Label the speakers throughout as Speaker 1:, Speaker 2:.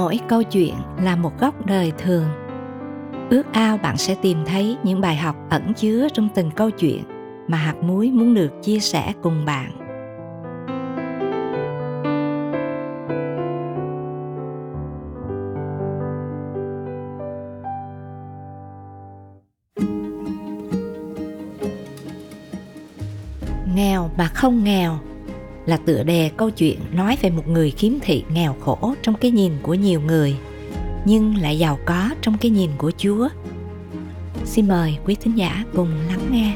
Speaker 1: mỗi câu chuyện là một góc đời thường. Ước ao bạn sẽ tìm thấy những bài học ẩn chứa trong từng câu chuyện mà hạt muối muốn được chia sẻ cùng bạn. Nghèo mà không nghèo là tựa đề câu chuyện nói về một người khiếm thị nghèo khổ trong cái nhìn của nhiều người, nhưng lại giàu có trong cái nhìn của Chúa. Xin mời quý thính giả cùng lắng nghe.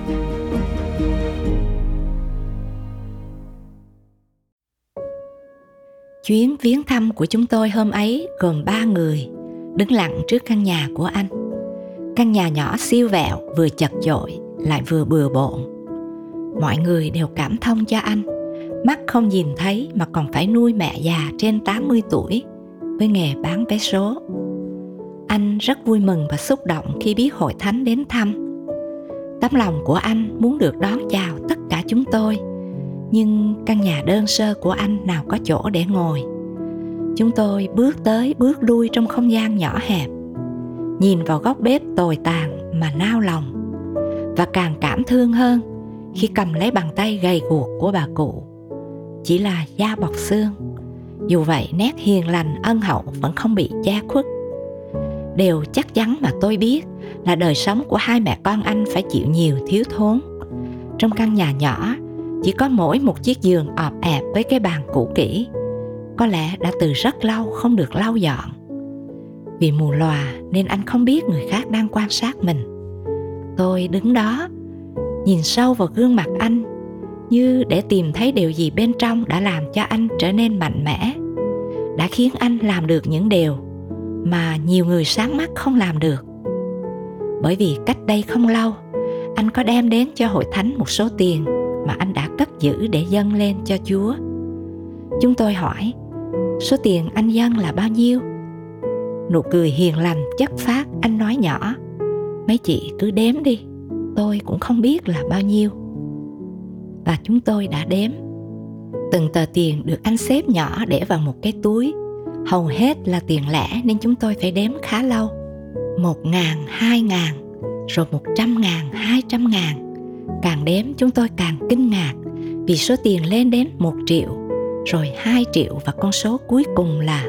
Speaker 1: Chuyến viếng thăm của chúng tôi hôm ấy gồm ba người đứng lặng trước căn nhà của anh. Căn nhà nhỏ siêu vẹo vừa chật chội lại vừa bừa bộn. Mọi người đều cảm thông cho anh mắt không nhìn thấy mà còn phải nuôi mẹ già trên 80 tuổi với nghề bán vé số. Anh rất vui mừng và xúc động khi biết hội thánh đến thăm. Tấm lòng của anh muốn được đón chào tất cả chúng tôi, nhưng căn nhà đơn sơ của anh nào có chỗ để ngồi. Chúng tôi bước tới bước lui trong không gian nhỏ hẹp, nhìn vào góc bếp tồi tàn mà nao lòng và càng cảm thương hơn khi cầm lấy bàn tay gầy guộc của bà cụ chỉ là da bọc xương. Dù vậy, nét hiền lành, ân hậu vẫn không bị che khuất. Điều chắc chắn mà tôi biết là đời sống của hai mẹ con anh phải chịu nhiều thiếu thốn. Trong căn nhà nhỏ, chỉ có mỗi một chiếc giường ọp ẹp với cái bàn cũ kỹ. Có lẽ đã từ rất lâu không được lau dọn. Vì mù lòa nên anh không biết người khác đang quan sát mình. Tôi đứng đó, nhìn sâu vào gương mặt anh như để tìm thấy điều gì bên trong đã làm cho anh trở nên mạnh mẽ, đã khiến anh làm được những điều mà nhiều người sáng mắt không làm được. Bởi vì cách đây không lâu, anh có đem đến cho hội thánh một số tiền mà anh đã cất giữ để dâng lên cho chúa. Chúng tôi hỏi, số tiền anh dâng là bao nhiêu? Nụ cười hiền lành, chất phát anh nói nhỏ, mấy chị cứ đếm đi, tôi cũng không biết là bao nhiêu và chúng tôi đã đếm. Từng tờ tiền được anh xếp nhỏ để vào một cái túi. Hầu hết là tiền lẻ nên chúng tôi phải đếm khá lâu. Một ngàn, hai ngàn, rồi một trăm ngàn, hai trăm ngàn. Càng đếm chúng tôi càng kinh ngạc vì số tiền lên đến một triệu, rồi hai triệu và con số cuối cùng là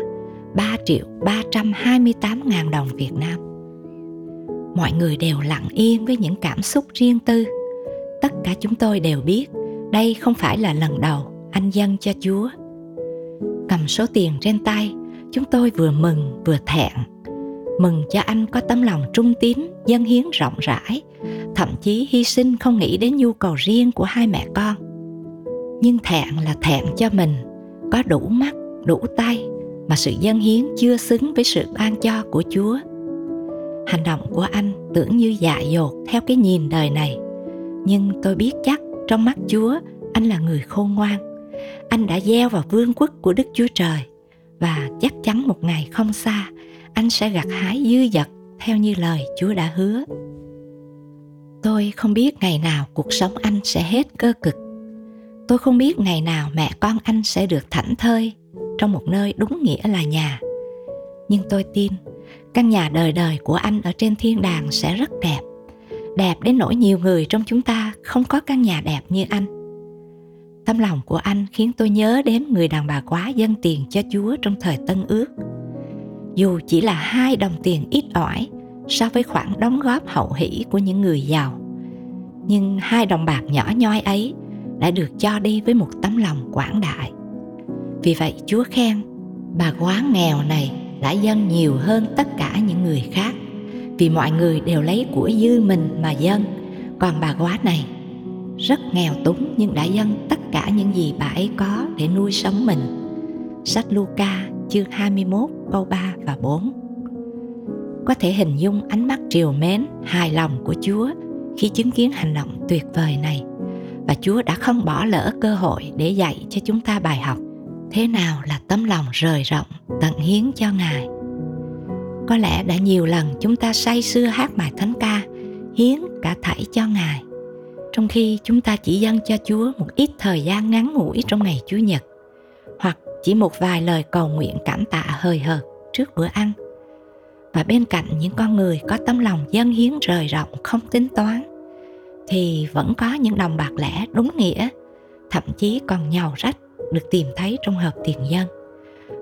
Speaker 1: 3 triệu 328 ngàn đồng Việt Nam. Mọi người đều lặng yên với những cảm xúc riêng tư. Tất cả chúng tôi đều biết đây không phải là lần đầu anh dâng cho Chúa. Cầm số tiền trên tay, chúng tôi vừa mừng vừa thẹn. Mừng cho anh có tấm lòng trung tín, dân hiến rộng rãi, thậm chí hy sinh không nghĩ đến nhu cầu riêng của hai mẹ con. Nhưng thẹn là thẹn cho mình, có đủ mắt, đủ tay mà sự dân hiến chưa xứng với sự ban cho của Chúa. Hành động của anh tưởng như dạ dột theo cái nhìn đời này, nhưng tôi biết chắc trong mắt chúa, anh là người khôn ngoan. Anh đã gieo vào vương quốc của đức chúa trời. Và chắc chắn một ngày không xa, anh sẽ gặt hái dư dật theo như lời chúa đã hứa. Tôi không biết ngày nào cuộc sống anh sẽ hết cơ cực. Tôi không biết ngày nào mẹ con anh sẽ được thảnh thơi trong một nơi đúng nghĩa là nhà. Nhưng tôi tin, căn nhà đời đời của anh ở trên thiên đàng sẽ rất đẹp. Đẹp đến nỗi nhiều người trong chúng ta không có căn nhà đẹp như anh. Tấm lòng của anh khiến tôi nhớ đến người đàn bà quá dân tiền cho chúa trong thời tân ước. Dù chỉ là hai đồng tiền ít ỏi so với khoản đóng góp hậu hỷ của những người giàu, nhưng hai đồng bạc nhỏ nhoi ấy đã được cho đi với một tấm lòng quảng đại. Vì vậy chúa khen, bà quá nghèo này đã dâng nhiều hơn tất cả những người khác, vì mọi người đều lấy của dư mình mà dâng, còn bà quá này rất nghèo túng nhưng đã dâng tất cả những gì bà ấy có để nuôi sống mình. Sách Luca, chương 21 câu 3 và 4 có thể hình dung ánh mắt triều mến, hài lòng của Chúa khi chứng kiến hành động tuyệt vời này. Và Chúa đã không bỏ lỡ cơ hội để dạy cho chúng ta bài học thế nào là tấm lòng rời rộng, tận hiến cho Ngài. Có lẽ đã nhiều lần chúng ta say sưa hát bài thánh ca, hiến cả thảy cho ngài trong khi chúng ta chỉ dâng cho chúa một ít thời gian ngắn ngủi trong ngày chủ nhật, hoặc chỉ một vài lời cầu nguyện cảm tạ hơi hợt trước bữa ăn và bên cạnh những con người có tấm lòng dâng hiến rời rộng, không tính toán, thì vẫn có những đồng bạc lẻ đúng nghĩa, thậm chí còn nhàu rách được tìm thấy trong hợp tiền dân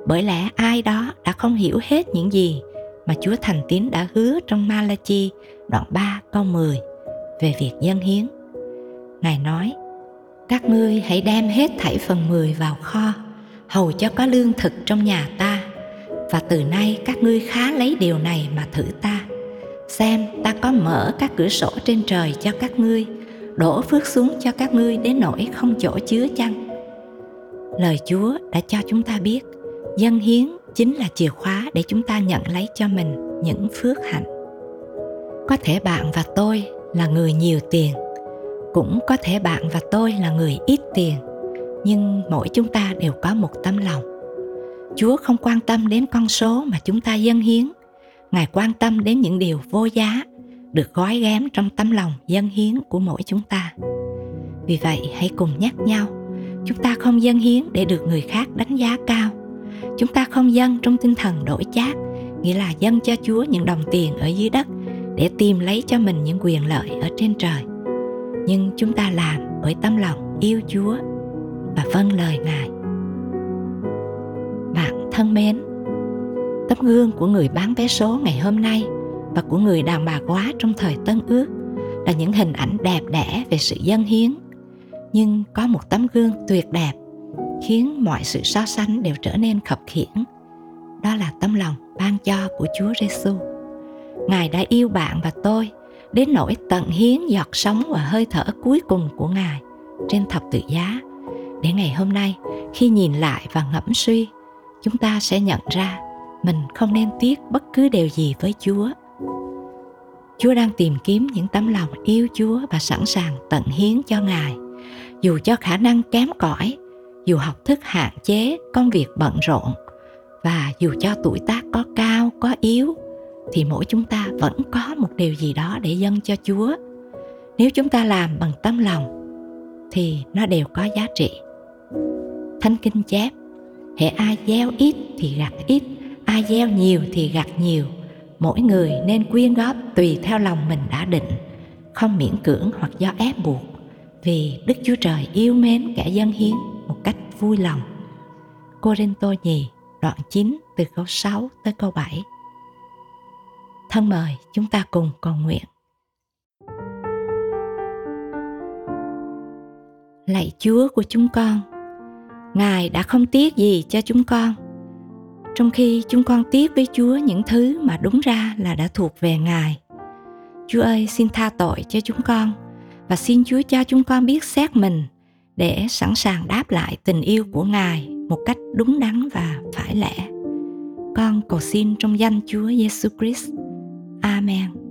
Speaker 1: bởi lẽ ai đó đã không hiểu hết những gì mà Chúa Thành Tín đã hứa trong Malachi đoạn 3 câu 10 về việc dân hiến. Ngài nói, các ngươi hãy đem hết thảy phần 10 vào kho, hầu cho có lương thực trong nhà ta, và từ nay các ngươi khá lấy điều này mà thử ta. Xem ta có mở các cửa sổ trên trời cho các ngươi, đổ phước xuống cho các ngươi đến nỗi không chỗ chứa chăng. Lời Chúa đã cho chúng ta biết, dân hiến chính là chìa khóa để chúng ta nhận lấy cho mình những phước hạnh có thể bạn và tôi là người nhiều tiền cũng có thể bạn và tôi là người ít tiền, nhưng mỗi chúng ta đều có một tấm lòng. Chúa không quan tâm đến con số mà chúng ta dâng hiến. Ngài quan tâm đến những điều vô giá, được gói ghém trong tấm lòng dâng hiến của mỗi chúng ta. Vì vậy, hãy cùng nhắc nhau, chúng ta không dâng hiến để được người khác đánh giá cao. Chúng ta không dâng trong tinh thần đổi chác, nghĩa là dâng cho chúa những đồng tiền ở dưới đất để tìm lấy cho mình những quyền lợi ở trên trời nhưng chúng ta làm bởi tâm lòng yêu chúa và vâng lời ngài. Bạn thân mến, tấm gương của người bán vé số ngày hôm nay và của người đàn bà quá trong thời tân ước là những hình ảnh đẹp đẽ về sự dân hiến. Nhưng có một tấm gương tuyệt đẹp khiến mọi sự so sánh đều trở nên khập khiễng. Đó là tấm lòng ban cho của Chúa Giêsu. Ngài đã yêu bạn và tôi đến nỗi tận hiến giọt sống và hơi thở cuối cùng của Ngài trên thập tự giá để ngày hôm nay, khi nhìn lại và ngẫm suy, chúng ta sẽ nhận ra mình không nên tiếc bất cứ điều gì với Chúa. Chúa đang tìm kiếm những tấm lòng yêu Chúa và sẵn sàng tận hiến cho Ngài dù cho khả năng kém cỏi, dù học thức hạn chế, công việc bận rộn, và dù cho tuổi tác có cao, có yếu thì mỗi chúng ta vẫn có một điều gì đó để dâng cho chúa nếu chúng ta làm bằng tâm lòng thì nó đều có giá trị thánh kinh chép hệ ai gieo ít thì gặt ít ai gieo nhiều thì gặt nhiều mỗi người nên quyên góp tùy theo lòng mình đã định không miễn cưỡng hoặc do ép buộc vì đức chúa trời yêu mến kẻ dân hiến một cách vui lòng. Cô Tô nhì, đoạn 9 từ câu 6 tới câu 7. Thân mời chúng ta cùng cầu nguyện. Lạy Chúa của chúng con, Ngài đã không tiếc gì cho chúng con, trong khi chúng con tiếc với Chúa những thứ mà đúng ra là đã thuộc về Ngài. Chúa ơi, xin tha tội cho chúng con và xin Chúa cho chúng con biết xét mình để sẵn sàng đáp lại tình yêu của Ngài một cách đúng đắn và phải lẽ. Con cầu xin trong danh Chúa Giêsu Christ. Amen.